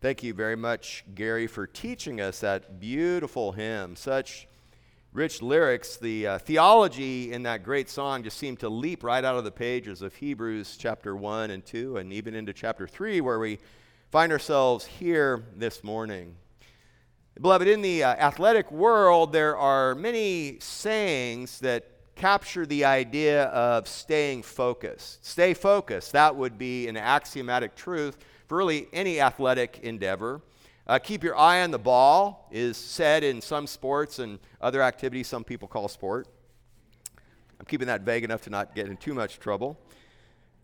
Thank you very much, Gary, for teaching us that beautiful hymn. Such rich lyrics. The uh, theology in that great song just seemed to leap right out of the pages of Hebrews chapter 1 and 2, and even into chapter 3, where we find ourselves here this morning. Beloved, in the uh, athletic world, there are many sayings that capture the idea of staying focused. Stay focused. That would be an axiomatic truth for really any athletic endeavor. Uh, keep your eye on the ball is said in some sports and other activities some people call sport. I'm keeping that vague enough to not get in too much trouble.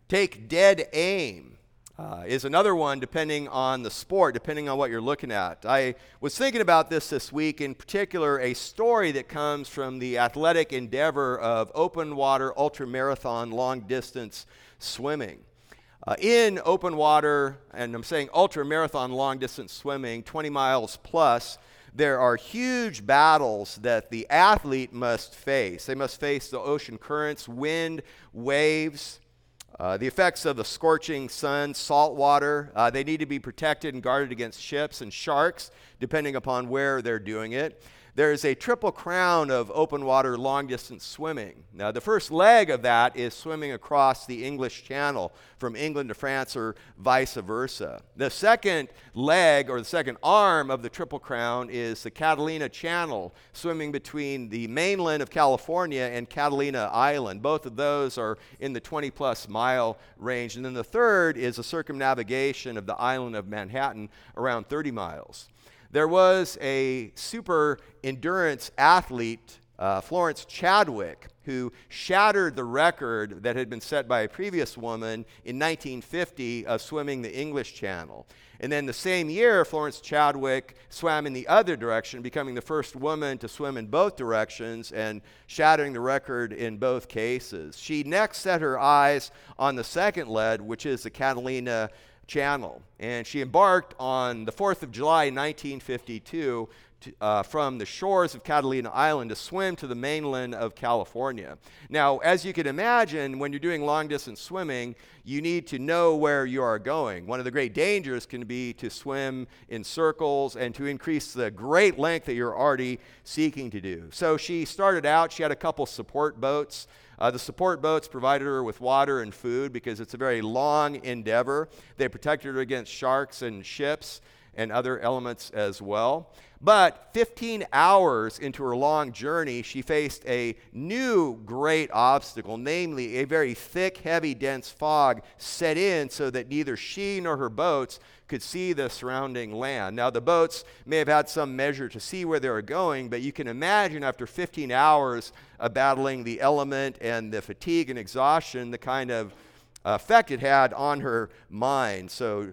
Take dead aim uh, is another one depending on the sport, depending on what you're looking at. I was thinking about this this week, in particular, a story that comes from the athletic endeavor of open water ultra marathon long distance swimming. Uh, in open water, and I'm saying ultra marathon long distance swimming, 20 miles plus, there are huge battles that the athlete must face. They must face the ocean currents, wind, waves, uh, the effects of the scorching sun, salt water. Uh, they need to be protected and guarded against ships and sharks, depending upon where they're doing it there's a triple crown of open water long distance swimming. Now, the first leg of that is swimming across the English Channel from England to France or vice versa. The second leg or the second arm of the triple crown is the Catalina Channel, swimming between the mainland of California and Catalina Island. Both of those are in the 20 plus mile range. And then the third is a circumnavigation of the island of Manhattan around 30 miles. There was a super endurance athlete, uh, Florence Chadwick, who shattered the record that had been set by a previous woman in 1950 of swimming the English Channel. And then the same year, Florence Chadwick swam in the other direction, becoming the first woman to swim in both directions and shattering the record in both cases. She next set her eyes on the second lead, which is the Catalina Channel. And she embarked on the 4th of July, 1952, to, uh, from the shores of Catalina Island to swim to the mainland of California. Now, as you can imagine, when you're doing long distance swimming, you need to know where you are going. One of the great dangers can be to swim in circles and to increase the great length that you're already seeking to do. So she started out, she had a couple support boats. Uh, the support boats provided her with water and food because it's a very long endeavor. They protected her against sharks and ships and other elements as well. But 15 hours into her long journey, she faced a new great obstacle, namely a very thick, heavy, dense fog set in so that neither she nor her boats could see the surrounding land. Now, the boats may have had some measure to see where they were going, but you can imagine after 15 hours of battling the element and the fatigue and exhaustion, the kind of effect it had on her mind. So,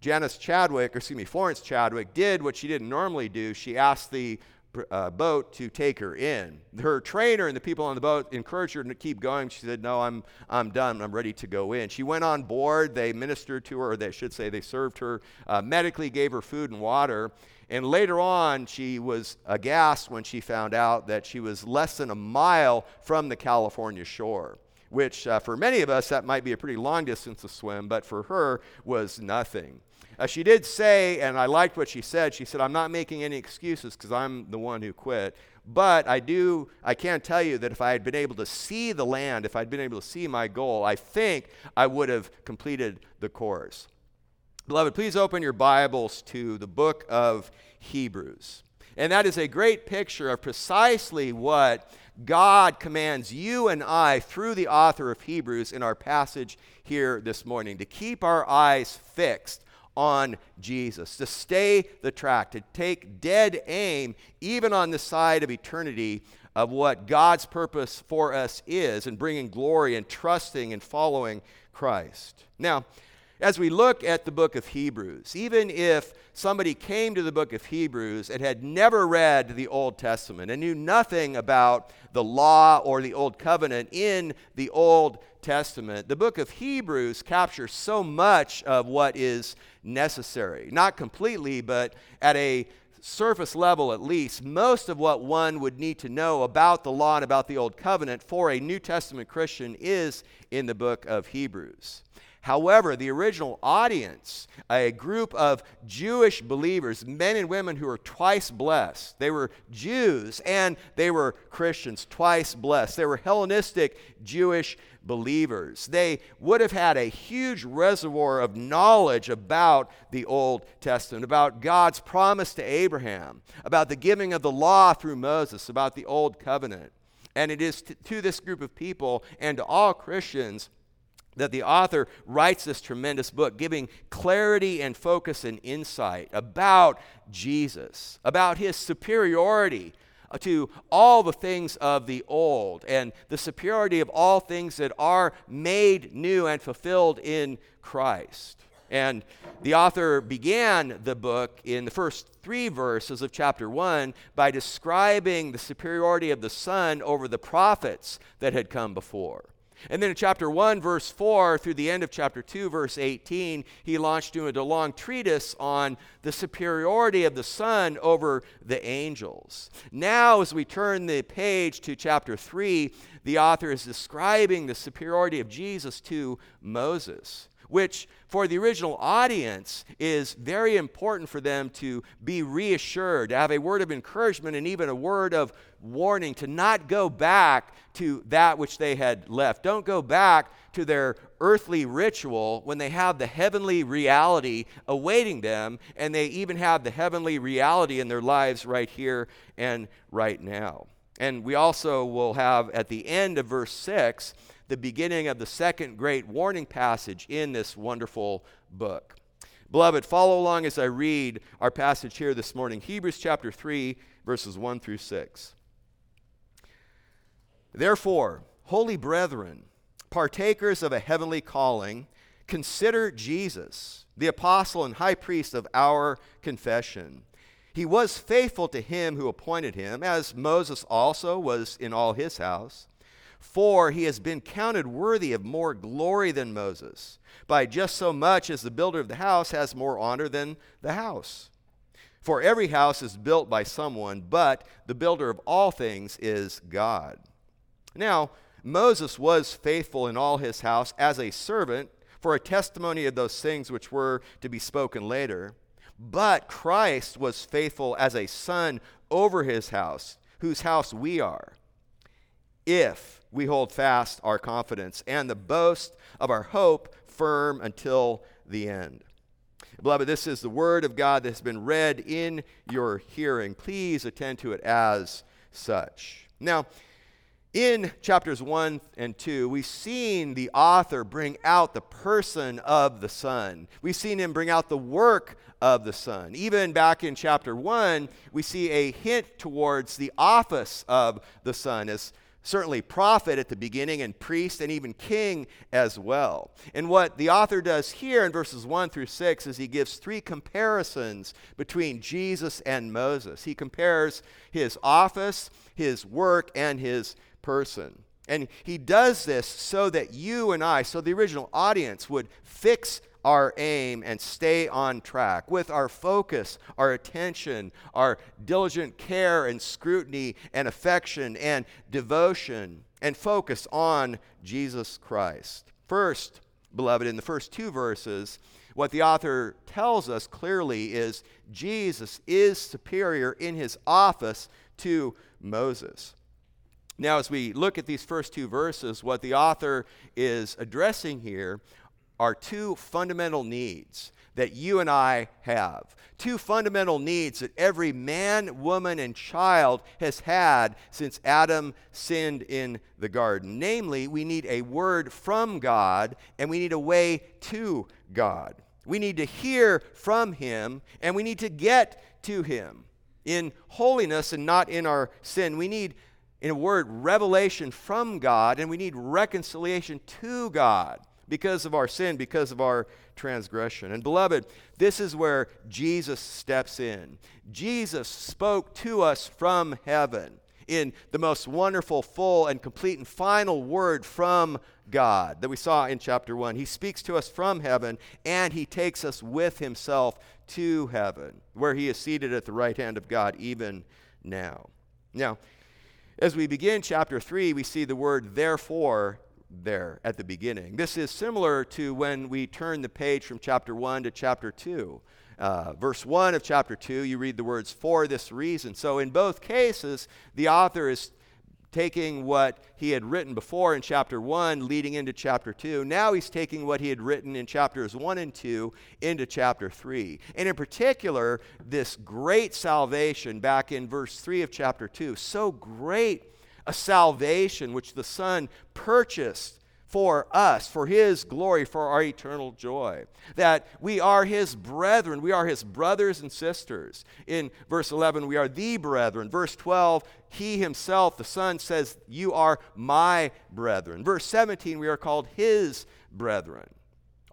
Janice Chadwick, or excuse me, Florence Chadwick, did what she didn't normally do. She asked the uh, boat to take her in. Her trainer and the people on the boat encouraged her to keep going. She said, No, I'm, I'm done. I'm ready to go in. She went on board. They ministered to her, or they should say they served her uh, medically, gave her food and water. And later on, she was aghast when she found out that she was less than a mile from the California shore which uh, for many of us that might be a pretty long distance to swim, but for her was nothing. Uh, she did say, and I liked what she said, she said, I'm not making any excuses because I'm the one who quit. But I do, I can tell you that if I had been able to see the land, if I'd been able to see my goal, I think I would have completed the course. Beloved, please open your Bibles to the book of Hebrews. And that is a great picture of precisely what God commands you and I, through the author of Hebrews, in our passage here this morning, to keep our eyes fixed on Jesus, to stay the track, to take dead aim, even on the side of eternity, of what God's purpose for us is, and bringing glory and trusting and following Christ. Now, as we look at the book of Hebrews, even if somebody came to the book of Hebrews and had never read the Old Testament and knew nothing about the law or the Old Covenant in the Old Testament, the book of Hebrews captures so much of what is necessary. Not completely, but at a surface level at least, most of what one would need to know about the law and about the Old Covenant for a New Testament Christian is in the book of Hebrews. However, the original audience, a group of Jewish believers, men and women who were twice blessed, they were Jews and they were Christians, twice blessed. They were Hellenistic Jewish believers. They would have had a huge reservoir of knowledge about the Old Testament, about God's promise to Abraham, about the giving of the law through Moses, about the Old Covenant. And it is to, to this group of people and to all Christians that the author writes this tremendous book, giving clarity and focus and insight about Jesus, about his superiority to all the things of the old and the superiority of all things that are made new and fulfilled in Christ. And the author began the book in the first three verses of chapter 1 by describing the superiority of the Son over the prophets that had come before. And then in chapter 1, verse 4, through the end of chapter 2, verse 18, he launched into a long treatise on the superiority of the Son over the angels. Now, as we turn the page to chapter 3, the author is describing the superiority of Jesus to Moses which for the original audience is very important for them to be reassured, to have a word of encouragement and even a word of warning to not go back to that which they had left. Don't go back to their earthly ritual when they have the heavenly reality awaiting them, and they even have the heavenly reality in their lives right here and right now. And we also will have at the end of verse 6 the beginning of the second great warning passage in this wonderful book. Beloved, follow along as I read our passage here this morning Hebrews chapter 3, verses 1 through 6. Therefore, holy brethren, partakers of a heavenly calling, consider Jesus, the apostle and high priest of our confession. He was faithful to him who appointed him, as Moses also was in all his house. For he has been counted worthy of more glory than Moses, by just so much as the builder of the house has more honor than the house. For every house is built by someone, but the builder of all things is God. Now, Moses was faithful in all his house as a servant for a testimony of those things which were to be spoken later. But Christ was faithful as a son over his house, whose house we are if we hold fast our confidence and the boast of our hope firm until the end. Beloved, this is the word of God that has been read in your hearing. Please attend to it as such. Now, in chapters 1 and 2, we've seen the author bring out the person of the Son. We've seen him bring out the work of the Son. Even back in chapter 1, we see a hint towards the office of the Son as certainly prophet at the beginning and priest and even king as well. And what the author does here in verses 1 through 6 is he gives three comparisons between Jesus and Moses. He compares his office, his work, and his person. And he does this so that you and I, so the original audience, would fix our aim and stay on track with our focus, our attention, our diligent care and scrutiny and affection and devotion and focus on Jesus Christ. First, beloved, in the first two verses, what the author tells us clearly is Jesus is superior in his office to Moses. Now, as we look at these first two verses, what the author is addressing here are two fundamental needs that you and I have. Two fundamental needs that every man, woman, and child has had since Adam sinned in the garden. Namely, we need a word from God and we need a way to God. We need to hear from Him and we need to get to Him in holiness and not in our sin. We need, in a word, revelation from God and we need reconciliation to God because of our sin, because of our transgression. And beloved, this is where Jesus steps in. Jesus spoke to us from heaven in the most wonderful, full, and complete and final word from God that we saw in chapter 1. He speaks to us from heaven and he takes us with himself to heaven, where he is seated at the right hand of God even now. Now, as we begin chapter 3, we see the word therefore there at the beginning. This is similar to when we turn the page from chapter 1 to chapter 2. Uh, verse 1 of chapter 2, you read the words, for this reason. So in both cases, the author is taking what he had written before in chapter 1, leading into chapter 2. Now he's taking what he had written in chapters 1 and 2 into chapter 3. And in particular, this great salvation back in verse 3 of chapter 2. So great a salvation which the Son purchased for us, for His glory, for our eternal joy. That we are His brethren, we are His brothers and sisters. In verse 11, we are the brethren. Verse 12, He Himself, the Son, says, You are my brethren. Verse 17, we are called His brethren.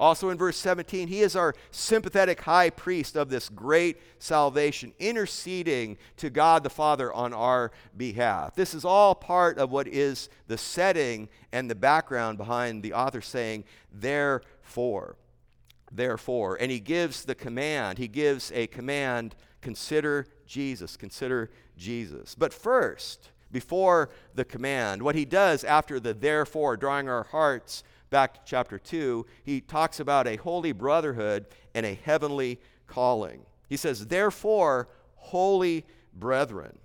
Also in verse 17, he is our sympathetic high priest of this great salvation, interceding to God the Father on our behalf. This is all part of what is the setting and the background behind the author saying, therefore. Therefore. And he gives the command, he gives a command consider Jesus, consider Jesus. But first, before the command, what he does after the therefore, drawing our hearts back to chapter 2, he talks about a holy brotherhood and a heavenly calling. He says, Therefore, holy brethren.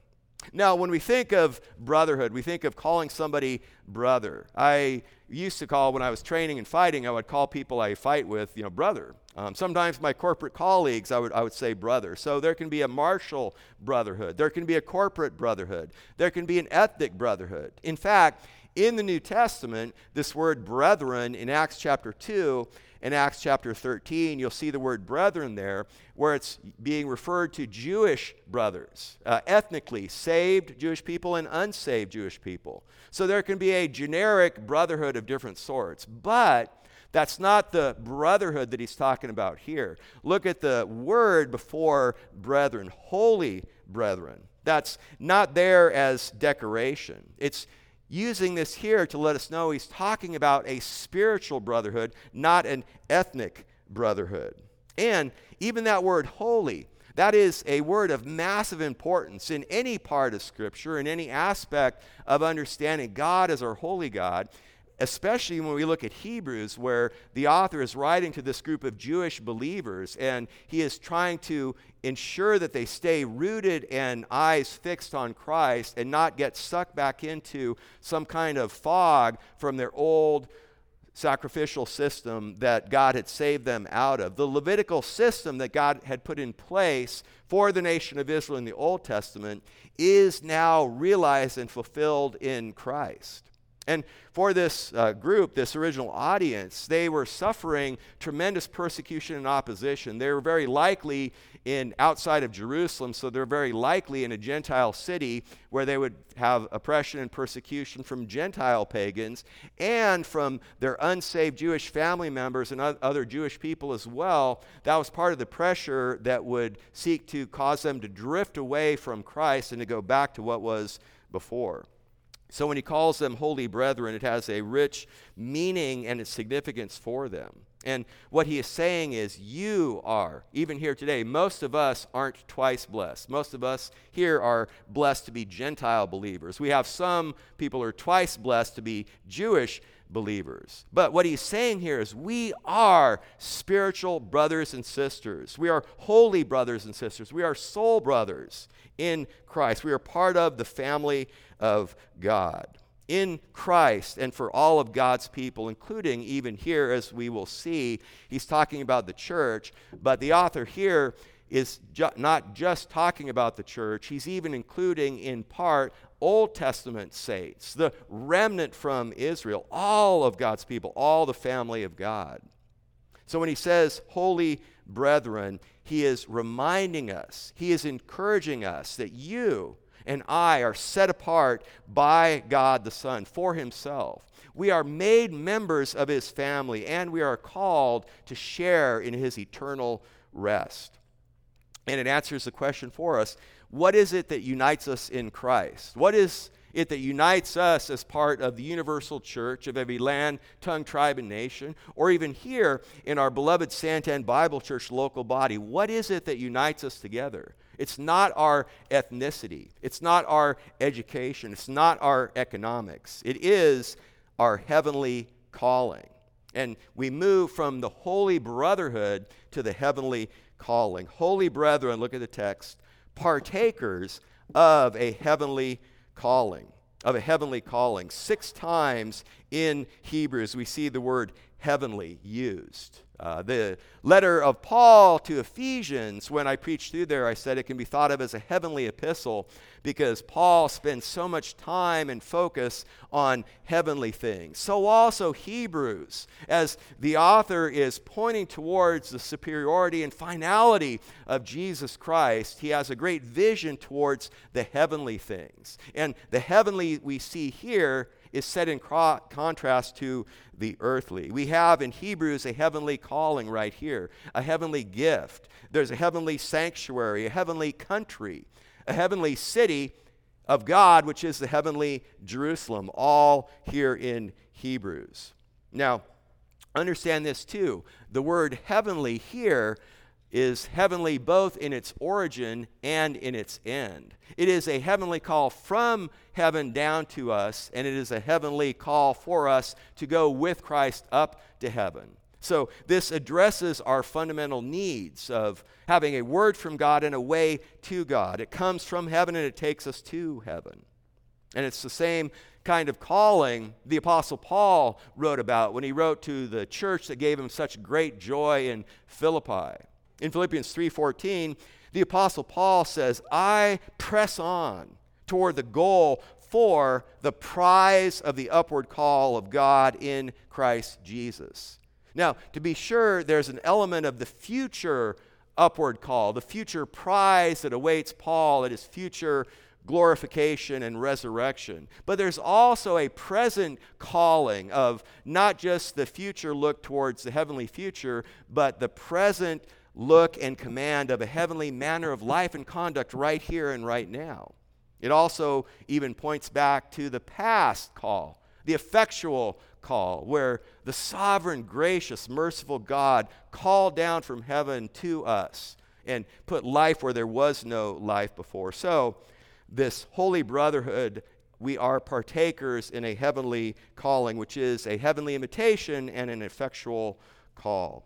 Now, when we think of brotherhood, we think of calling somebody brother. I used to call, when I was training and fighting, I would call people I fight with, you know, brother. Um, sometimes my corporate colleagues, I would, I would say brother. So there can be a martial brotherhood. There can be a corporate brotherhood. There can be an ethnic brotherhood. In fact, in the New Testament, this word brethren in Acts chapter 2 and Acts chapter 13, you'll see the word brethren there, where it's being referred to Jewish brothers, uh, ethnically saved Jewish people and unsaved Jewish people. So there can be a generic brotherhood of different sorts. But that's not the brotherhood that he's talking about here. Look at the word before brethren, holy brethren. That's not there as decoration. It's using this here to let us know he's talking about a spiritual brotherhood, not an ethnic brotherhood. And even that word holy, that is a word of massive importance in any part of Scripture, in any aspect of understanding God as our holy God especially when we look at Hebrews, where the author is writing to this group of Jewish believers, and he is trying to ensure that they stay rooted and eyes fixed on Christ and not get sucked back into some kind of fog from their old sacrificial system that God had saved them out of. The Levitical system that God had put in place for the nation of Israel in the Old Testament is now realized and fulfilled in Christ. And for this uh, group, this original audience, they were suffering tremendous persecution and opposition. They were very likely in outside of Jerusalem, so they're very likely in a Gentile city where they would have oppression and persecution from Gentile pagans and from their unsaved Jewish family members and other Jewish people as well. That was part of the pressure that would seek to cause them to drift away from Christ and to go back to what was before. So when he calls them holy brethren, it has a rich meaning and significance for them. And what he is saying is, you are, even here today, most of us aren't twice blessed. Most of us here are blessed to be Gentile believers. We have some people who are twice blessed to be Jewish believers. But what he's saying here is, we are spiritual brothers and sisters. We are holy brothers and sisters. We are soul brothers in Christ. We are part of the family of God. In Christ and for all of God's people, including even here, as we will see, he's talking about the church, but the author here is ju- not just talking about the church, he's even including in part Old Testament saints, the remnant from Israel, all of God's people, all the family of God. So when he says holy brethren, he is reminding us, he is encouraging us that you and I are set apart by God the Son for himself. We are made members of his family and we are called to share in his eternal rest. And it answers the question for us what is it that unites us in Christ? What is it that unites us as part of the universal church of every land, tongue, tribe, and nation, or even here in our beloved Santan Bible Church local body? What is it that unites us together? It's not our ethnicity, it's not our education, it's not our economics. It is our heavenly calling. And we move from the holy brotherhood to the heavenly calling. Holy brethren, look at the text, partakers of a heavenly calling. Of a heavenly calling. Six times in Hebrews we see the word heavenly used. Uh, the letter of Paul to Ephesians, when I preached through there, I said it can be thought of as a heavenly epistle because Paul spends so much time and focus on heavenly things. So also Hebrews, as the author is pointing towards the superiority and finality of Jesus Christ, he has a great vision towards the heavenly things. And the heavenly we see here is set in cro- contrast to the earthly. We have in Hebrews a heavenly calling right here, a heavenly gift. There's a heavenly sanctuary, a heavenly country, a heavenly city of God, which is the heavenly Jerusalem, all here in Hebrews. Now, understand this too. The word heavenly here is heavenly both in its origin and in its end. It is a heavenly call from heaven down to us, and it is a heavenly call for us to go with Christ up to heaven. So, this addresses our fundamental needs of having a word from God and a way to God. It comes from heaven and it takes us to heaven. And it's the same kind of calling the Apostle Paul wrote about when he wrote to the church that gave him such great joy in Philippi. In Philippians 3:14, the apostle Paul says, "I press on toward the goal for the prize of the upward call of God in Christ Jesus." Now, to be sure, there's an element of the future upward call, the future prize that awaits Paul at his future glorification and resurrection. But there's also a present calling of not just the future look towards the heavenly future, but the present look and command of a heavenly manner of life and conduct right here and right now. It also even points back to the past call, the effectual call, where the sovereign, gracious, merciful God called down from heaven to us and put life where there was no life before. So, this holy brotherhood, we are partakers in a heavenly calling, which is a heavenly invitation and an effectual call.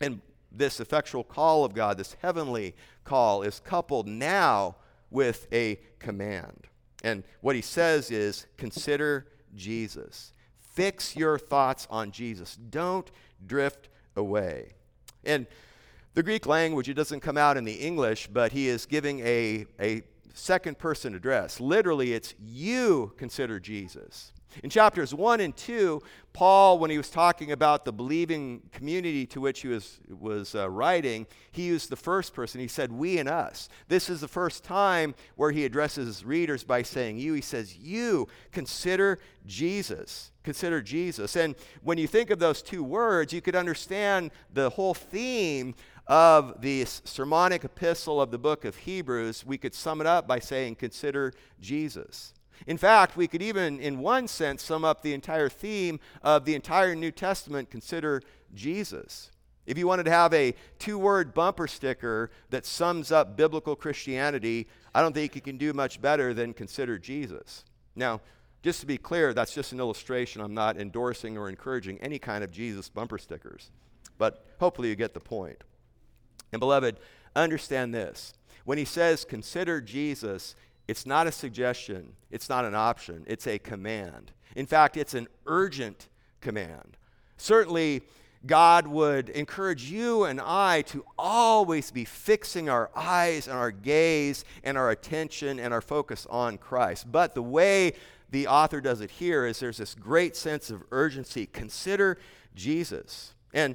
And this effectual call of God, this heavenly call, is coupled now with a command. And what he says is consider Jesus. Fix your thoughts on Jesus. Don't drift away. And the Greek language, it doesn't come out in the English, but he is giving a, a second person address. Literally, it's you consider Jesus. In chapters 1 and 2, Paul, when he was talking about the believing community to which he was, was uh, writing, he used the first person. He said, We and us. This is the first time where he addresses his readers by saying you. He says, You consider Jesus. Consider Jesus. And when you think of those two words, you could understand the whole theme of the sermonic epistle of the book of Hebrews. We could sum it up by saying, Consider Jesus. In fact, we could even, in one sense, sum up the entire theme of the entire New Testament consider Jesus. If you wanted to have a two word bumper sticker that sums up biblical Christianity, I don't think you can do much better than consider Jesus. Now, just to be clear, that's just an illustration. I'm not endorsing or encouraging any kind of Jesus bumper stickers, but hopefully you get the point. And, beloved, understand this. When he says consider Jesus, it's not a suggestion, it's not an option, it's a command. In fact, it's an urgent command. Certainly, God would encourage you and I to always be fixing our eyes and our gaze and our attention and our focus on Christ. But the way the author does it here is there's this great sense of urgency. Consider Jesus. And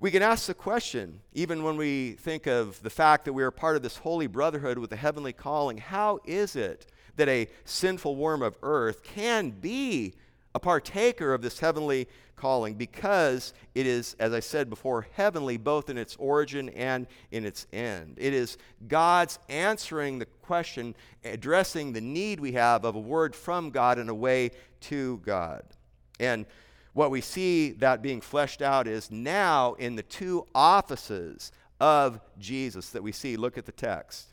we can ask the question, even when we think of the fact that we are part of this holy brotherhood with a heavenly calling, how is it that a sinful worm of earth can be a partaker of this heavenly calling? Because it is, as I said before, heavenly both in its origin and in its end. It is God's answering the question, addressing the need we have of a word from God and a way to God. And what we see that being fleshed out is now in the two offices of Jesus that we see. Look at the text.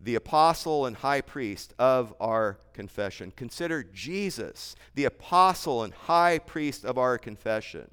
the apostle and high priest of our confession. Consider Jesus, the apostle and high priest of our confession.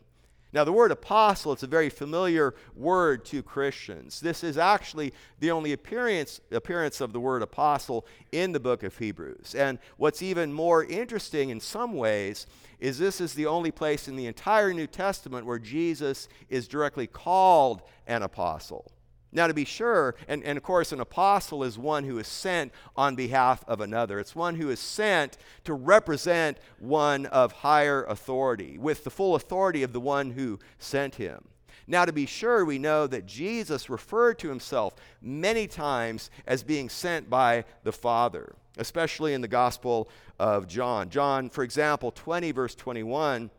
Now, the word apostle, it's a very familiar word to Christians. This is actually the only appearance, appearance of the word apostle in the book of Hebrews. And what's even more interesting in some ways is this is the only place in the entire New Testament where Jesus is directly called an apostle. Now, to be sure, and, and of course, an apostle is one who is sent on behalf of another. It's one who is sent to represent one of higher authority, with the full authority of the one who sent him. Now, to be sure, we know that Jesus referred to himself many times as being sent by the Father, especially in the Gospel of John. John, for example, 20, verse 21,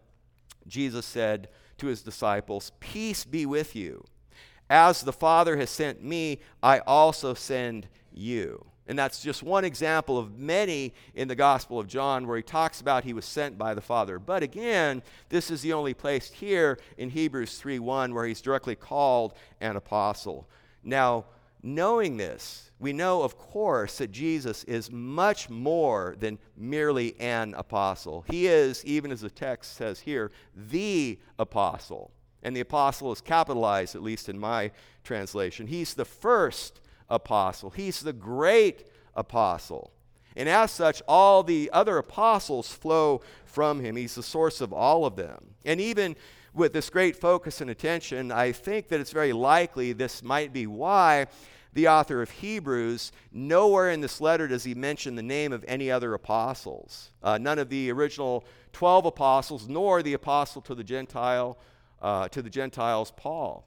Jesus said to his disciples, Peace be with you. As the Father has sent me, I also send you. And that's just one example of many in the Gospel of John where he talks about he was sent by the Father. But again, this is the only place here in Hebrews 3:1 where he's directly called an apostle. Now, knowing this, we know, of course, that Jesus is much more than merely an apostle. He is, even as the text says here, the apostle and the apostle is capitalized, at least in my translation. He's the first apostle, he's the great apostle. And as such, all the other apostles flow from him. He's the source of all of them. And even with this great focus and attention, I think that it's very likely this might be why the author of Hebrews, nowhere in this letter does he mention the name of any other apostles. Uh, none of the original 12 apostles, nor the apostle to the Gentile uh, to the Gentiles, Paul.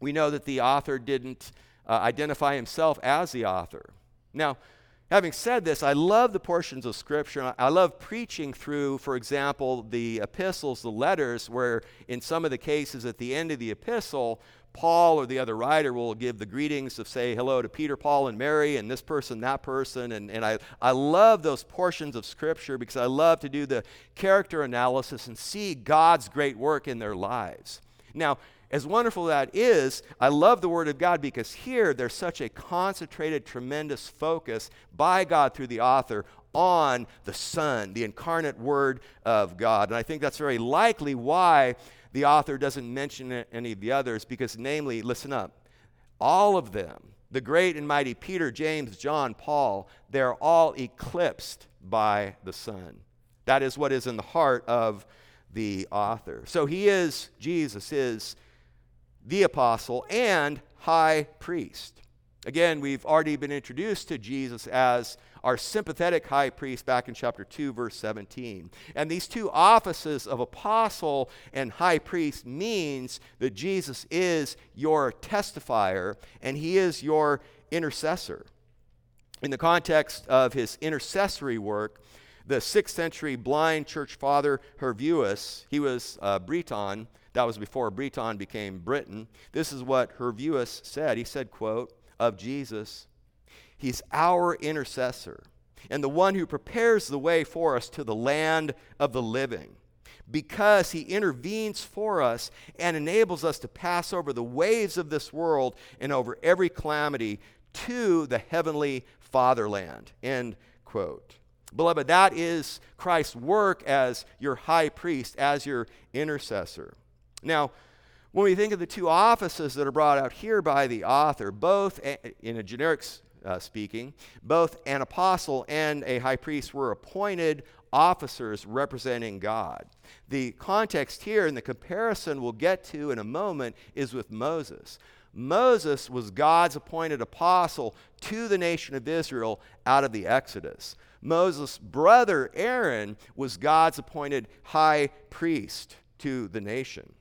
We know that the author didn't uh, identify himself as the author. Now, having said this, I love the portions of Scripture. I love preaching through, for example, the epistles, the letters, where in some of the cases at the end of the epistle, Paul or the other writer will give the greetings of say hello to Peter, Paul, and Mary, and this person, that person. And, and I, I love those portions of Scripture because I love to do the character analysis and see God's great work in their lives. Now, as wonderful that is, I love the Word of God because here there's such a concentrated, tremendous focus by God through the author on the Son, the incarnate Word of God. And I think that's very likely why the author doesn't mention any of the others because, namely, listen up, all of them, the great and mighty Peter, James, John, Paul, they're all eclipsed by the Son. That is what is in the heart of the author. So he is, Jesus is the apostle and high priest. Again, we've already been introduced to Jesus as our sympathetic high priest back in chapter 2, verse 17. And these two offices of apostle and high priest means that Jesus is your testifier and he is your intercessor. In the context of his intercessory work, the sixth century blind church father Hervius, he was uh, Breton. That was before Breton became Britain. This is what Hervius said. He said, quote, of Jesus, He's our intercessor and the one who prepares the way for us to the land of the living because he intervenes for us and enables us to pass over the waves of this world and over every calamity to the heavenly fatherland. End quote. Beloved, that is Christ's work as your high priest, as your intercessor. Now, when we think of the two offices that are brought out here by the author, both in a generic uh, speaking, both an apostle and a high priest were appointed officers representing God. The context here and the comparison we'll get to in a moment is with Moses. Moses was God's appointed apostle to the nation of Israel out of the Exodus. Moses' brother Aaron was God's appointed high priest to the nation.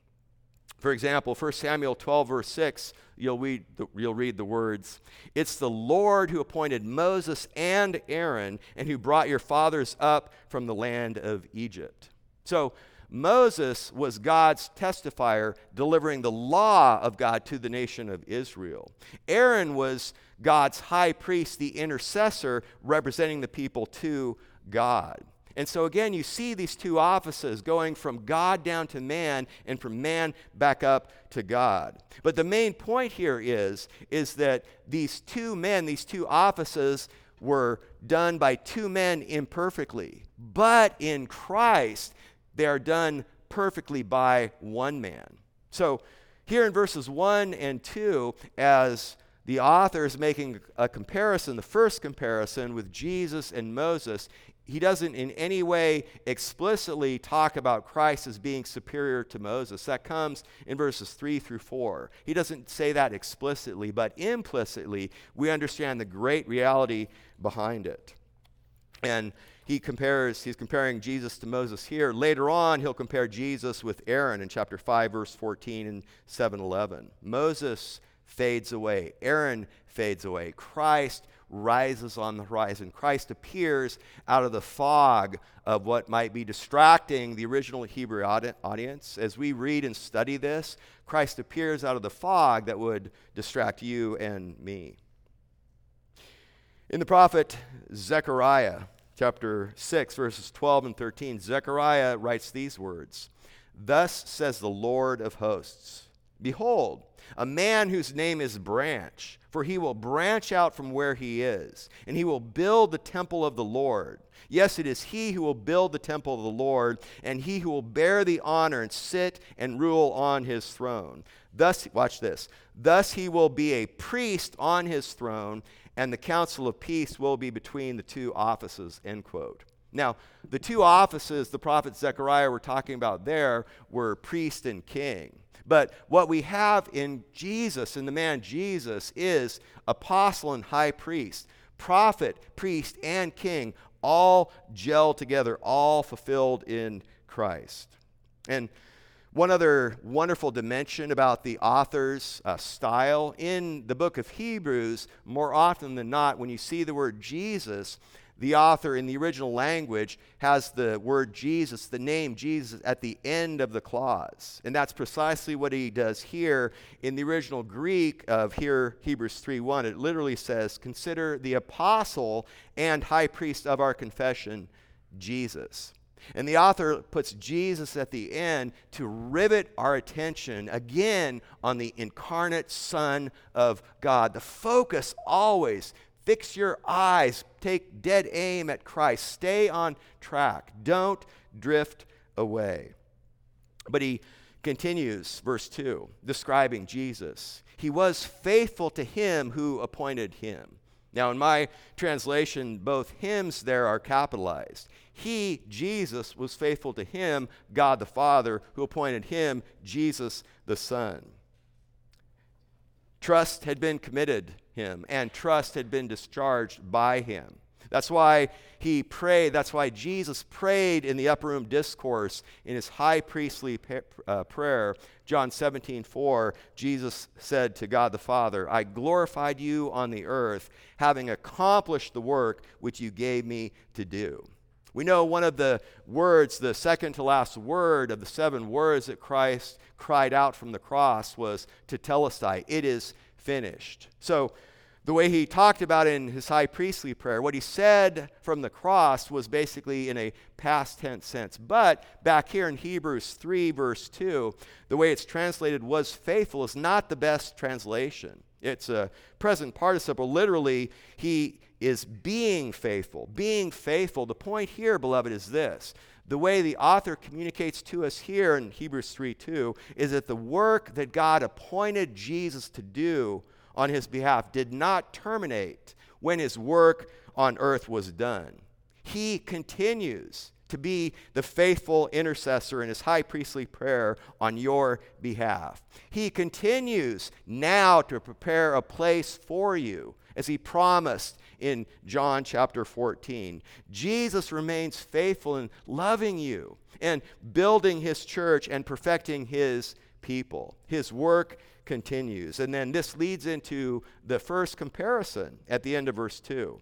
For example, 1 Samuel 12, verse 6, you'll read, the, you'll read the words It's the Lord who appointed Moses and Aaron and who brought your fathers up from the land of Egypt. So, Moses was God's testifier, delivering the law of God to the nation of Israel. Aaron was God's high priest, the intercessor, representing the people to God. And so again, you see these two offices going from God down to man and from man back up to God. But the main point here is, is that these two men, these two offices, were done by two men imperfectly. But in Christ, they are done perfectly by one man. So here in verses 1 and 2, as the author is making a comparison, the first comparison with Jesus and Moses, he doesn't in any way explicitly talk about Christ as being superior to Moses. That comes in verses 3 through 4. He doesn't say that explicitly, but implicitly, we understand the great reality behind it. And he compares, he's comparing Jesus to Moses here. Later on, he'll compare Jesus with Aaron in chapter 5, verse 14 and 7 11. Moses fades away, Aaron fades away. Christ rises on the horizon. Christ appears out of the fog of what might be distracting the original Hebrew audience. As we read and study this, Christ appears out of the fog that would distract you and me. In the prophet Zechariah, chapter 6, verses 12 and 13, Zechariah writes these words Thus says the Lord of hosts Behold, a man whose name is Branch, for he will branch out from where he is, and he will build the temple of the Lord. Yes, it is he who will build the temple of the Lord, and he who will bear the honor and sit and rule on his throne. Thus, watch this. Thus he will be a priest on his throne, and the counsel of peace will be between the two offices. End quote. Now, the two offices the prophet Zechariah were talking about there were priest and king. But what we have in Jesus, in the man Jesus, is apostle and high priest, prophet, priest, and king, all gel together, all fulfilled in Christ. And one other wonderful dimension about the author's uh, style in the book of Hebrews, more often than not, when you see the word Jesus, the author in the original language has the word Jesus, the name Jesus, at the end of the clause. And that's precisely what he does here in the original Greek of here, Hebrews 3:1. It literally says, Consider the apostle and high priest of our confession, Jesus. And the author puts Jesus at the end to rivet our attention again on the incarnate Son of God. The focus always Fix your eyes. Take dead aim at Christ. Stay on track. Don't drift away. But he continues, verse 2, describing Jesus. He was faithful to him who appointed him. Now, in my translation, both hymns there are capitalized. He, Jesus, was faithful to him, God the Father, who appointed him, Jesus the Son. Trust had been committed him, and trust had been discharged by him. That's why he prayed. That's why Jesus prayed in the upper room discourse in his high priestly uh, prayer. John 17, 4, Jesus said to God the Father, I glorified you on the earth, having accomplished the work which you gave me to do. We know one of the words, the second to last word of the seven words that Christ cried out from the cross was tetelestai. It is finished. So, the way he talked about in his high priestly prayer, what he said from the cross was basically in a past tense sense. But back here in Hebrews 3, verse 2, the way it's translated was faithful is not the best translation. It's a present participle. Literally, he is being faithful. Being faithful. The point here, beloved, is this. The way the author communicates to us here in Hebrews 3 2 is that the work that God appointed Jesus to do on his behalf did not terminate when his work on earth was done. He continues to be the faithful intercessor in his high priestly prayer on your behalf. He continues now to prepare a place for you as he promised in John chapter 14. Jesus remains faithful in loving you and building his church and perfecting his people. His work continues. And then this leads into the first comparison at the end of verse 2.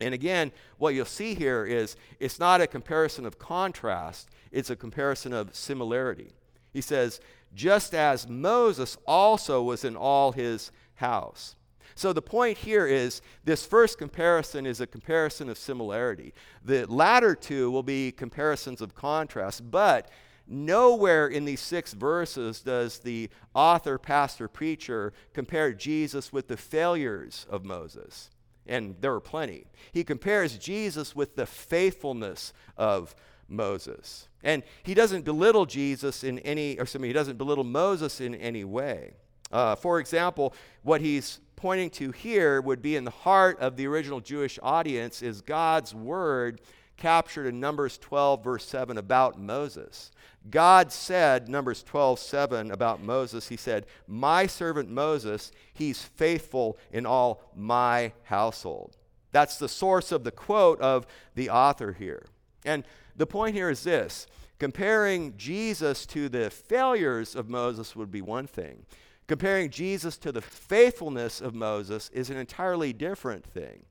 And again, what you'll see here is it's not a comparison of contrast, it's a comparison of similarity. He says, just as Moses also was in all his house. So the point here is this first comparison is a comparison of similarity. The latter two will be comparisons of contrast, but nowhere in these six verses does the author, pastor, preacher compare Jesus with the failures of Moses. And there are plenty. He compares Jesus with the faithfulness of Moses. And he doesn't belittle Jesus in any, or excuse me, he doesn't belittle Moses in any way. Uh, for example, what he's pointing to here would be in the heart of the original Jewish audience is God's word captured in Numbers 12, verse 7, about Moses. God said, Numbers 12, 7, about Moses, He said, My servant Moses, he's faithful in all my household. That's the source of the quote of the author here. And the point here is this comparing Jesus to the failures of Moses would be one thing. Comparing Jesus to the faithfulness of Moses is an entirely different thing.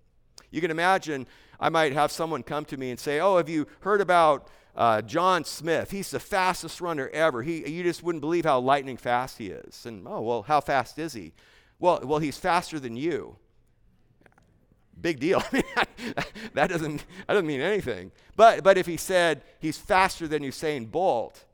You can imagine I might have someone come to me and say, Oh, have you heard about uh, John Smith? He's the fastest runner ever. He, you just wouldn't believe how lightning fast he is. And, oh, well, how fast is he? Well, well, he's faster than you. Big deal. that doesn't that doesn't mean anything. But but if he said he's faster than Usain Bolt,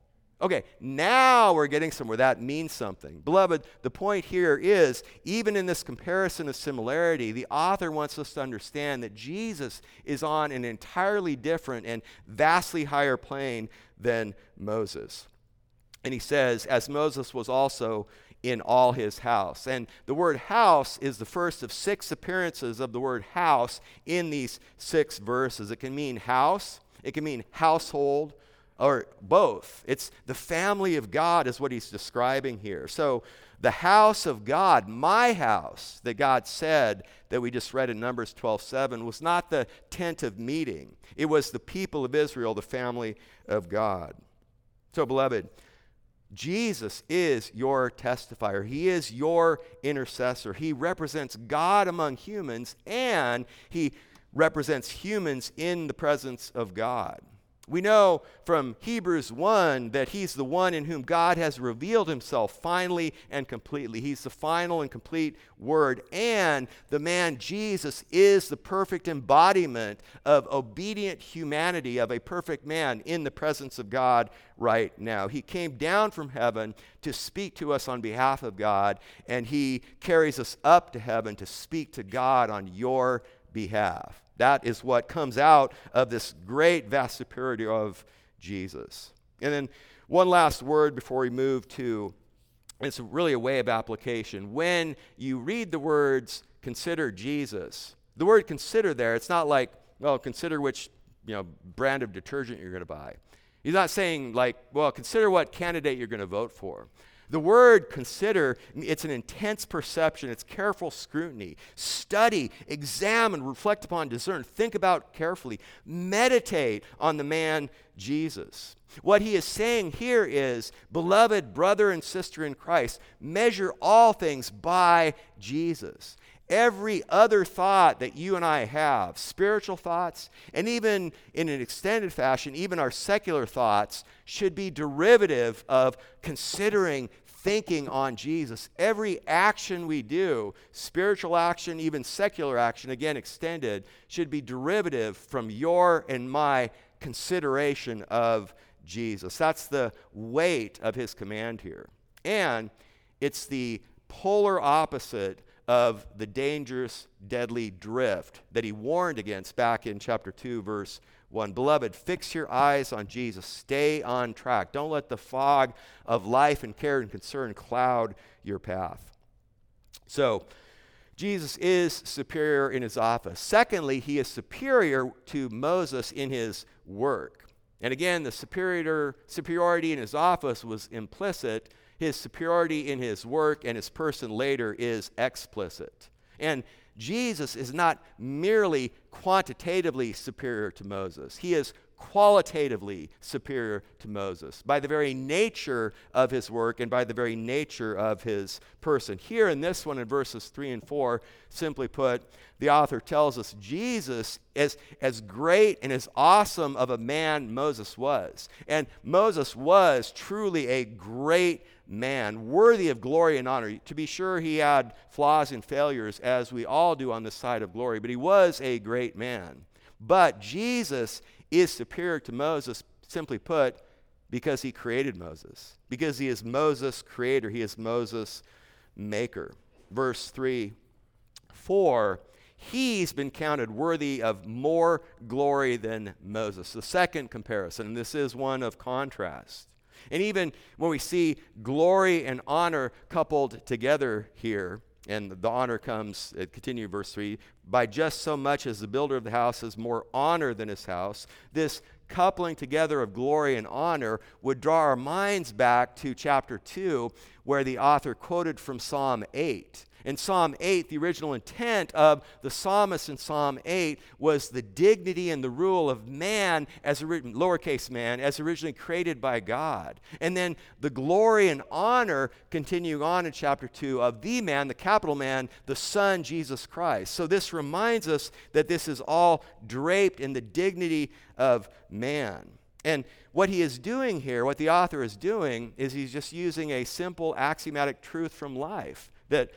Okay, now we're getting somewhere. That means something. Beloved, the point here is even in this comparison of similarity, the author wants us to understand that Jesus is on an entirely different and vastly higher plane than Moses. And he says, as Moses was also in all his house. And the word house is the first of six appearances of the word house in these six verses. It can mean house, it can mean household, or both. It's the family of God, is what he's describing here. So, the house of God, my house, that God said that we just read in Numbers 12 7, was not the tent of meeting. It was the people of Israel, the family of God. So, beloved, Jesus is your testifier. He is your intercessor. He represents God among humans, and he represents humans in the presence of God. We know from Hebrews 1 that he's the one in whom God has revealed himself finally and completely. He's the final and complete word. And the man Jesus is the perfect embodiment of obedient humanity, of a perfect man in the presence of God right now. He came down from heaven to speak to us on behalf of God, and he carries us up to heaven to speak to God on your behalf. That is what comes out of this great, vast superiority of Jesus. And then one last word before we move to it's really a way of application. When you read the words consider Jesus, the word consider there, it's not like, well, consider which you know, brand of detergent you're going to buy. He's not saying, like, well, consider what candidate you're going to vote for. The word consider, it's an intense perception, it's careful scrutiny. Study, examine, reflect upon, discern, think about carefully, meditate on the man Jesus. What he is saying here is, beloved brother and sister in Christ, measure all things by Jesus. Every other thought that you and I have, spiritual thoughts, and even in an extended fashion, even our secular thoughts, should be derivative of considering, thinking on Jesus. Every action we do, spiritual action, even secular action, again extended, should be derivative from your and my consideration of Jesus. That's the weight of his command here. And it's the polar opposite of the dangerous, deadly drift that he warned against back in chapter 2, verse 1. Beloved, fix your eyes on Jesus. Stay on track. Don't let the fog of life and care and concern cloud your path. So, Jesus is superior in his office. Secondly, he is superior to Moses in his work. And again, the superior, superiority in his office was implicit his superiority in his work and his person later is explicit. And Jesus is not merely quantitatively superior to Moses, he is qualitatively superior to Moses by the very nature of his work and by the very nature of his person. Here in this one, in verses 3 and 4, simply put, the author tells us Jesus is as great and as awesome of a man Moses was. And Moses was truly a great man, worthy of glory and honor. To be sure, he had flaws and failures, as we all do on the side of glory, but he was a great man. But Jesus is superior to Moses, simply put, because he created Moses, because he is Moses' creator, he is Moses' maker. Verse 3 For he's been counted worthy of more glory than Moses. The second comparison, and this is one of contrast. And even when we see glory and honor coupled together here, and the honor comes, it continue verse 3 by just so much as the builder of the house has more honor than his house. This coupling together of glory and honor would draw our minds back to chapter 2, where the author quoted from Psalm 8. In Psalm 8, the original intent of the psalmist in Psalm 8 was the dignity and the rule of man, as lowercase man, as originally created by God. And then the glory and honor continuing on in chapter 2 of the man, the capital man, the Son, Jesus Christ. So this reminds us that this is all draped in the dignity of man. And what he is doing here, what the author is doing, is he's just using a simple axiomatic truth from life that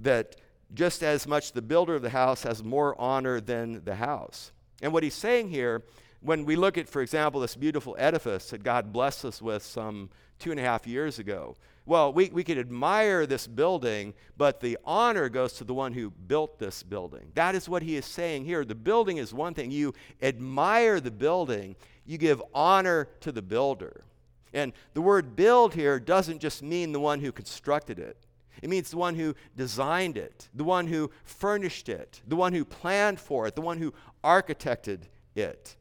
that just as much the builder of the house has more honor than the house. And what he's saying here, when we look at, for example, this beautiful edifice that God blessed us with some two and a half years ago, well, we, we could admire this building, but the honor goes to the one who built this building. That is what he is saying here. The building is one thing. You admire the building, you give honor to the builder. And the word build here doesn't just mean the one who constructed it. It means the one who designed it, the one who furnished it, the one who planned for it, the one who architected it.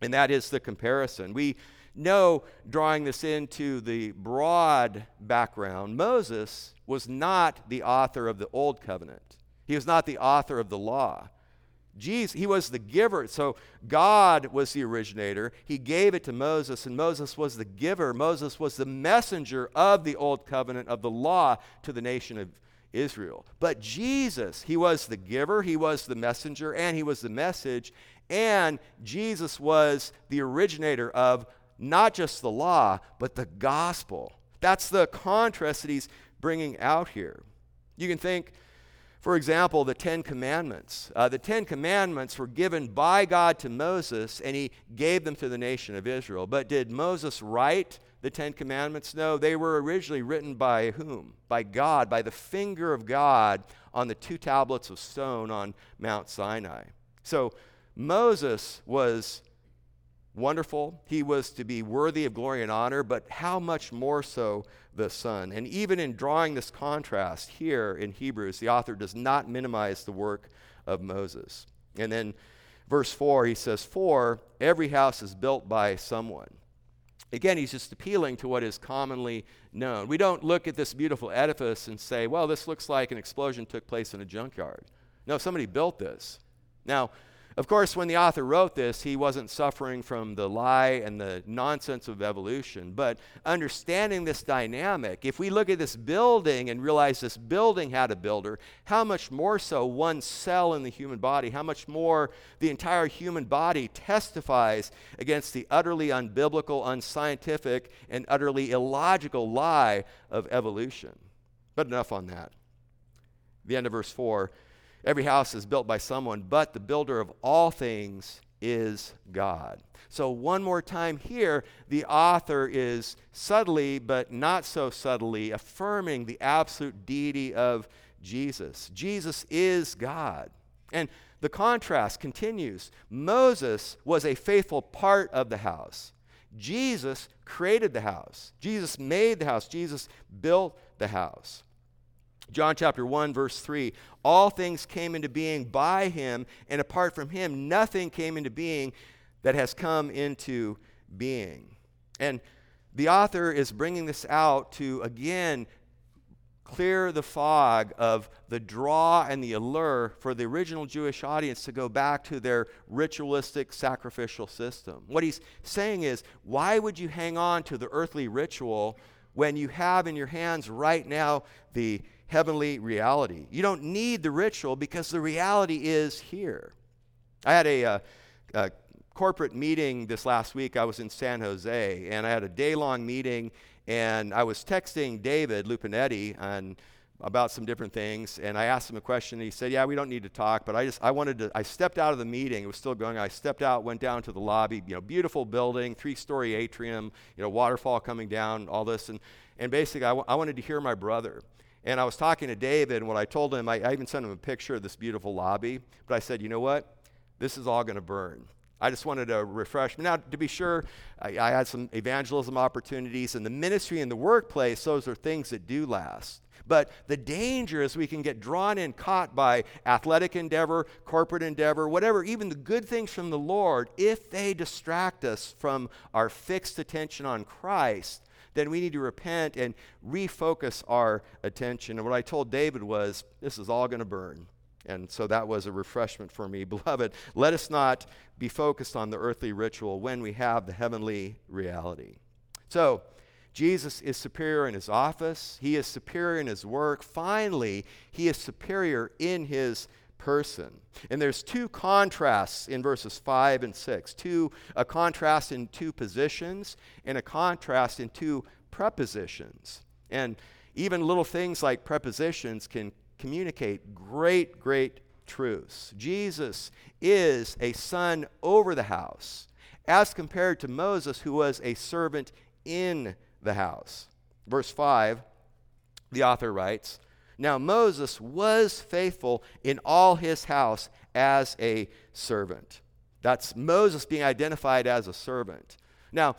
And that is the comparison. We know, drawing this into the broad background, Moses was not the author of the Old Covenant, he was not the author of the law. Jesus, he was the giver. So God was the originator. He gave it to Moses, and Moses was the giver. Moses was the messenger of the old covenant of the law to the nation of Israel. But Jesus, he was the giver, he was the messenger, and he was the message. And Jesus was the originator of not just the law, but the gospel. That's the contrast that he's bringing out here. You can think for example, the Ten Commandments. Uh, the Ten Commandments were given by God to Moses, and he gave them to the nation of Israel. But did Moses write the Ten Commandments? No, they were originally written by whom? By God, by the finger of God on the two tablets of stone on Mount Sinai. So Moses was wonderful. He was to be worthy of glory and honor, but how much more so the Son? And even in drawing this contrast here in Hebrews, the author does not minimize the work of Moses. And then verse 4, he says, For every house is built by someone. Again, he's just appealing to what is commonly known. We don't look at this beautiful edifice and say, well, this looks like an explosion took place in a junkyard. No, somebody built this. Now, of course, when the author wrote this, he wasn't suffering from the lie and the nonsense of evolution. But understanding this dynamic, if we look at this building and realize this building had a builder, how much more so one cell in the human body, how much more the entire human body testifies against the utterly unbiblical, unscientific, and utterly illogical lie of evolution. But enough on that. The end of verse 4 Every house is built by someone, but the builder of all things is God. So, one more time here, the author is subtly, but not so subtly, affirming the absolute deity of Jesus. Jesus is God. And the contrast continues. Moses was a faithful part of the house. Jesus created the house. Jesus made the house. Jesus built the house. John chapter 1, verse 3 All things came into being by him, and apart from him, nothing came into being that has come into being. And the author is bringing this out to again clear the fog of the draw and the allure for the original Jewish audience to go back to their ritualistic sacrificial system. What he's saying is, why would you hang on to the earthly ritual when you have in your hands right now the heavenly reality? You don't need the ritual because the reality is here. I had a, uh, a corporate meeting this last week. I was in San Jose, and I had a day long meeting and I was texting David Lupinetti on about some different things, and I asked him a question. And he said, "Yeah, we don't need to talk, but I just I wanted to. I stepped out of the meeting; it was still going. I stepped out, went down to the lobby. You know, beautiful building, three-story atrium. You know, waterfall coming down, all this, and and basically, I, w- I wanted to hear my brother. And I was talking to David, and what I told him, I, I even sent him a picture of this beautiful lobby. But I said, you know what? This is all going to burn. I just wanted to refresh. Now, to be sure, I, I, had some evangelism opportunities, and the ministry and the workplace, those are things that do last. But the danger is we can get drawn and caught by athletic endeavor, corporate endeavor, whatever, even the good things from the Lord, if they distract us from our fixed attention on Christ, then we need to repent and refocus our attention. And what I told David was, this is all going to burn. And so that was a refreshment for me. Beloved, let us not be focused on the earthly ritual when we have the heavenly reality. So, Jesus is superior in his office, he is superior in his work. Finally, he is superior in his person. And there's two contrasts in verses 5 and 6. Two a contrast in two positions and a contrast in two prepositions. And even little things like prepositions can communicate great, great truths. Jesus is a son over the house, as compared to Moses, who was a servant in the house. Verse 5, the author writes Now Moses was faithful in all his house as a servant. That's Moses being identified as a servant. Now,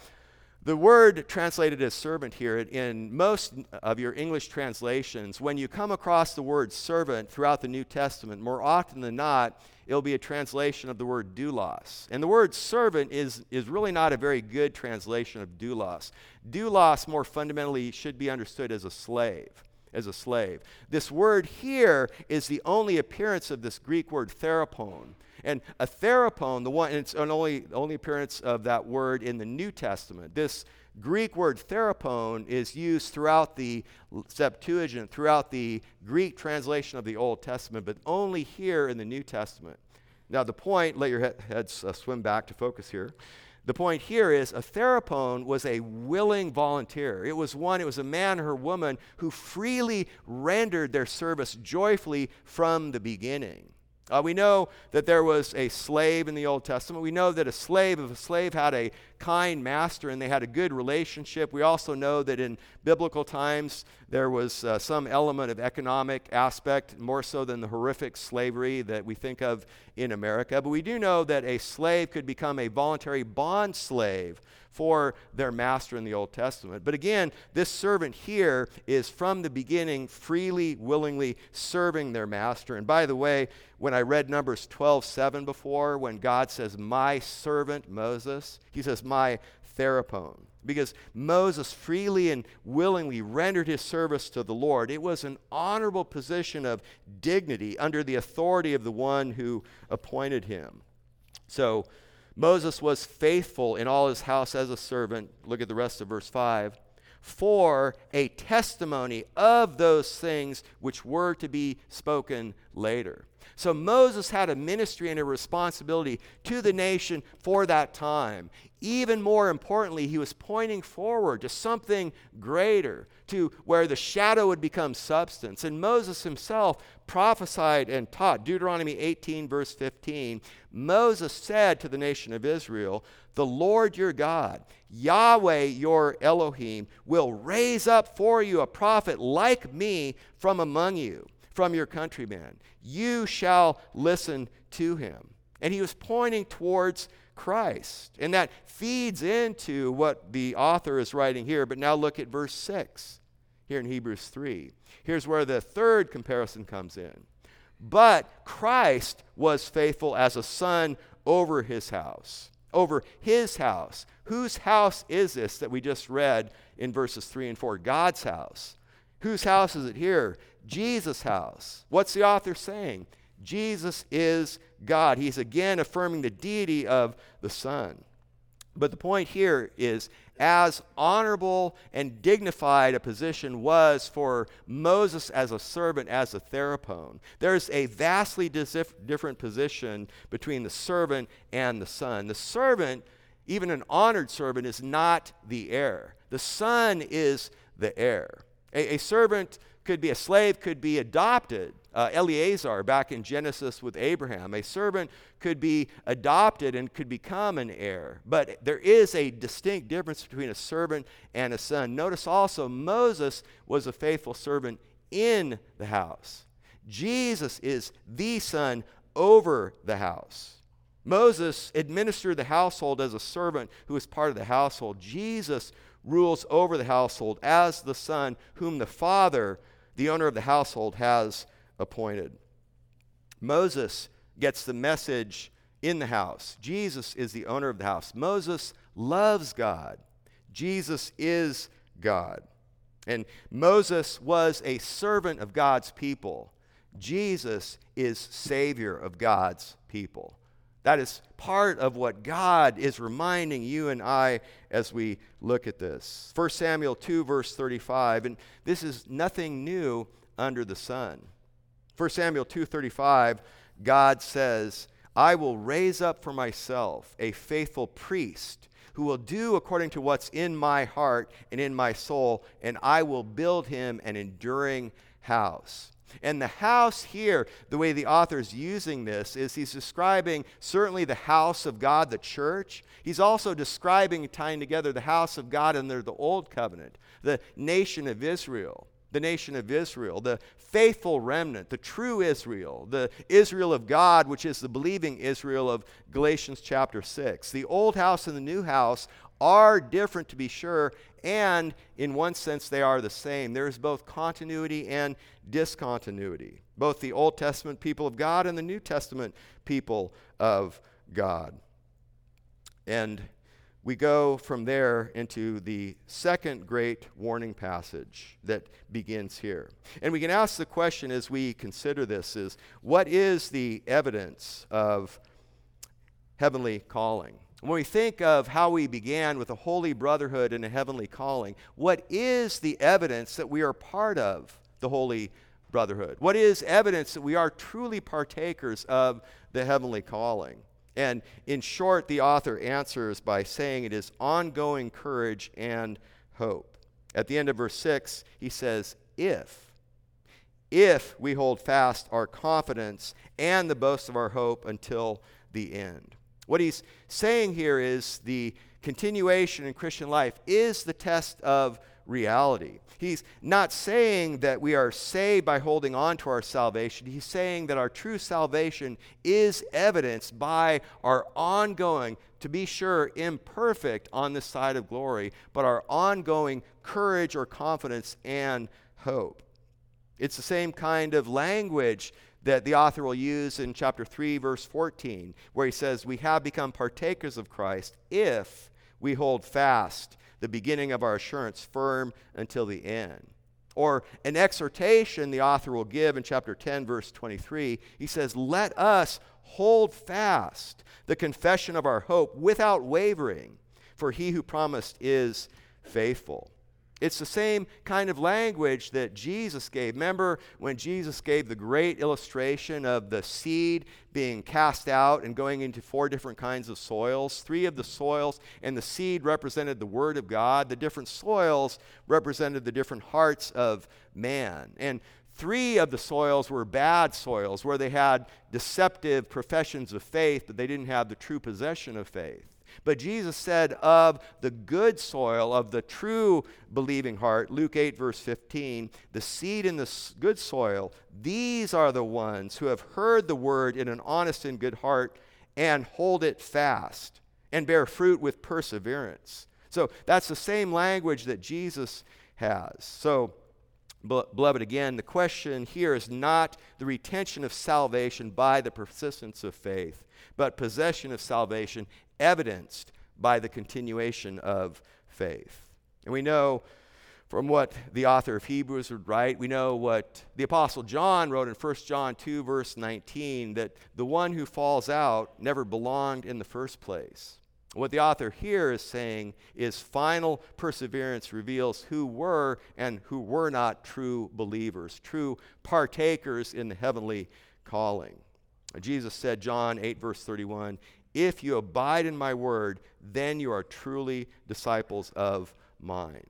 the word translated as servant here, in most of your English translations, when you come across the word servant throughout the New Testament, more often than not, it'll be a translation of the word doulos. And the word servant is, is really not a very good translation of doulos. Doulos, more fundamentally, should be understood as a slave. As a slave. This word here is the only appearance of this Greek word therapon. And a therapon, the one, it's an only, only appearance of that word in the New Testament. This Greek word therapon is used throughout the Septuagint, throughout the Greek translation of the Old Testament, but only here in the New Testament. Now, the point, let your heads uh, swim back to focus here. The point here is a therapon was a willing volunteer. It was one, it was a man or woman who freely rendered their service joyfully from the beginning. Uh, we know that there was a slave in the Old Testament. We know that a slave, if a slave had a kind master and they had a good relationship, we also know that in biblical times there was uh, some element of economic aspect, more so than the horrific slavery that we think of in America. But we do know that a slave could become a voluntary bond slave for their master in the Old Testament. But again, this servant here is from the beginning freely, willingly serving their master. And by the way, when I read Numbers 12 7 before, when God says, My servant Moses, he says, My therapon. Because Moses freely and willingly rendered his service to the Lord. It was an honorable position of dignity under the authority of the one who appointed him. So, Moses was faithful in all his house as a servant. Look at the rest of verse 5. For a testimony of those things which were to be spoken later. So Moses had a ministry and a responsibility to the nation for that time. Even more importantly, he was pointing forward to something greater, to where the shadow would become substance. And Moses himself prophesied and taught. Deuteronomy 18, verse 15. Moses said to the nation of Israel, The Lord your God, Yahweh your Elohim, will raise up for you a prophet like me from among you from your countrymen. You shall listen to him. And he was pointing towards Christ. And that feeds into what the author is writing here. But now look at verse 6 here in Hebrews 3. Here's where the third comparison comes in. But Christ was faithful as a son over his house. Over his house. Whose house is this that we just read in verses 3 and 4? God's house. Whose house is it here? Jesus' house. What's the author saying? Jesus is God. He's again affirming the deity of the Son. But the point here is as honorable and dignified a position was for Moses as a servant, as a therapon, there's a vastly different position between the servant and the son. The servant, even an honored servant, is not the heir, the son is the heir. A, a servant could be a slave, could be adopted. Uh, Eliezer, back in Genesis with Abraham, a servant could be adopted and could become an heir. But there is a distinct difference between a servant and a son. Notice also, Moses was a faithful servant in the house. Jesus is the son over the house. Moses administered the household as a servant who was part of the household. Jesus rules over the household as the son whom the father the owner of the household has appointed. Moses gets the message in the house. Jesus is the owner of the house. Moses loves God. Jesus is God. And Moses was a servant of God's people. Jesus is Savior of God's people. That is part of what God is reminding you and I as we look at this. 1 Samuel 2, verse 35, and this is nothing new under the sun. 1 Samuel 2:35, God says, "I will raise up for myself a faithful priest who will do according to what's in my heart and in my soul, and I will build him an enduring house." And the house here, the way the author is using this, is he's describing certainly the house of God, the church. He's also describing, tying together the house of God under the old covenant, the nation of Israel the nation of Israel, the faithful remnant, the true Israel, the Israel of God, which is the believing Israel of Galatians chapter 6. The old house and the new house are different to be sure, and in one sense they are the same. There is both continuity and discontinuity, both the Old Testament people of God and the New Testament people of God. And we go from there into the second great warning passage that begins here. And we can ask the question as we consider this is what is the evidence of heavenly calling? When we think of how we began with a holy brotherhood and a heavenly calling, what is the evidence that we are part of the holy brotherhood? What is evidence that we are truly partakers of the heavenly calling? And in short, the author answers by saying it is ongoing courage and hope. At the end of verse 6, he says, If, if we hold fast our confidence and the boast of our hope until the end. What he's saying here is the continuation in Christian life is the test of reality. He's not saying that we are saved by holding on to our salvation. He's saying that our true salvation is evidenced by our ongoing, to be sure, imperfect on the side of glory, but our ongoing courage or confidence and hope. It's the same kind of language that the author will use in chapter 3, verse 14, where he says, We have become partakers of Christ if we hold fast the beginning of our assurance firm until the end. Or an exhortation the author will give in chapter 10, verse 23. He says, Let us hold fast the confession of our hope without wavering, for he who promised is faithful. It's the same kind of language that Jesus gave. Remember when Jesus gave the great illustration of the seed being cast out and going into four different kinds of soils? Three of the soils and the seed represented the Word of God. The different soils represented the different hearts of man. And three of the soils were bad soils where they had deceptive professions of faith, but they didn't have the true possession of faith. But Jesus said of the good soil, of the true believing heart, Luke 8, verse 15, the seed in the good soil, these are the ones who have heard the word in an honest and good heart and hold it fast and bear fruit with perseverance. So that's the same language that Jesus has. So, beloved, again, the question here is not the retention of salvation by the persistence of faith, but possession of salvation evidenced by the continuation of faith. And we know from what the author of Hebrews would write. We know what the Apostle John wrote in 1 John 2, verse 19, that the one who falls out never belonged in the first place. What the author here is saying is final perseverance reveals who were and who were not true believers, true partakers in the heavenly calling. Jesus said, John 8, verse 31, If you abide in my word, then you are truly disciples of mine.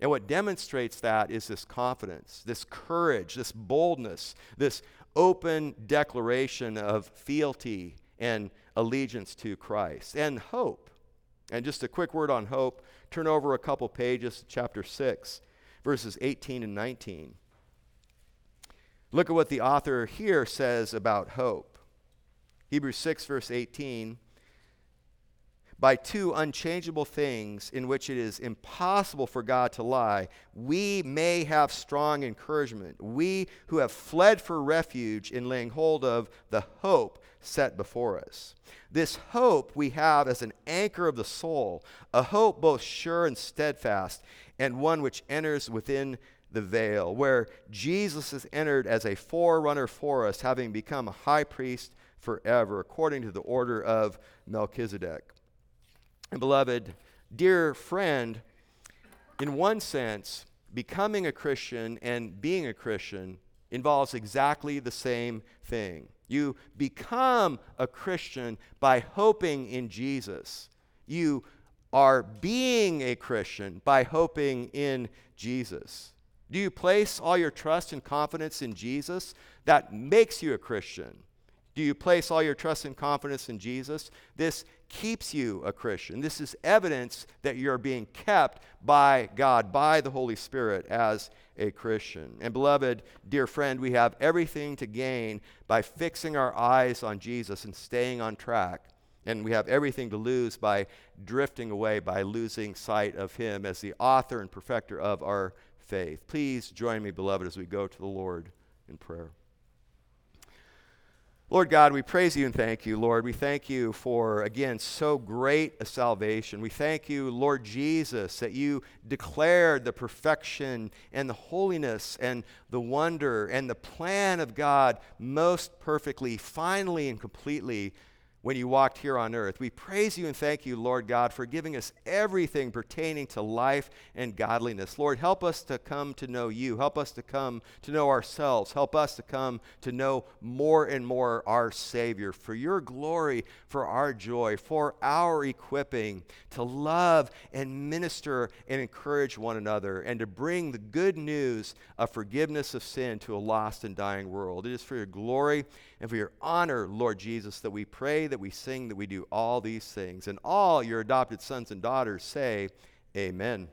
And what demonstrates that is this confidence, this courage, this boldness, this open declaration of fealty and allegiance to Christ and hope. And just a quick word on hope. Turn over a couple pages, chapter 6, verses 18 and 19. Look at what the author here says about hope. Hebrews 6, verse 18 by two unchangeable things in which it is impossible for God to lie, we may have strong encouragement. We who have fled for refuge in laying hold of the hope set before us. This hope we have as an anchor of the soul, a hope both sure and steadfast, and one which enters within the veil, where Jesus has entered as a forerunner for us, having become a high priest forever, according to the order of Melchizedek. And beloved, dear friend, in one sense, becoming a Christian and being a Christian involves exactly the same thing. You become a Christian by hoping in Jesus. You are being a Christian by hoping in Jesus. Do you place all your trust and confidence in Jesus? That makes you a Christian. Do you place all your trust and confidence in Jesus? This keeps you a Christian. This is evidence that you're being kept by God, by the Holy Spirit as a Christian. And beloved, dear friend, we have everything to gain by fixing our eyes on Jesus and staying on track. And we have everything to lose by drifting away, by losing sight of Him as the author and perfecter of our faith. Please join me, beloved, as we go to the Lord in prayer. Lord God, we praise you and thank you, Lord. We thank you for, again, so great a salvation. We thank you, Lord Jesus, that you declared the perfection and the holiness and the wonder and the plan of God most perfectly, finally, and completely when you walked here on earth. We praise you and thank you, Lord God, for giving us everything pertaining to life and godliness. Lord, help us to come to know you. Help us to come to know ourselves. Help us to come to know more and more our Savior for your glory, for our joy, for our equipping to love and minister and encourage one another and to bring the good news of forgiveness of sin to a lost and dying world. It is for your glory and for your honor, Lord Jesus, that we pray, that we sing, that we do all these things. And all your adopted sons and daughters say, Amen.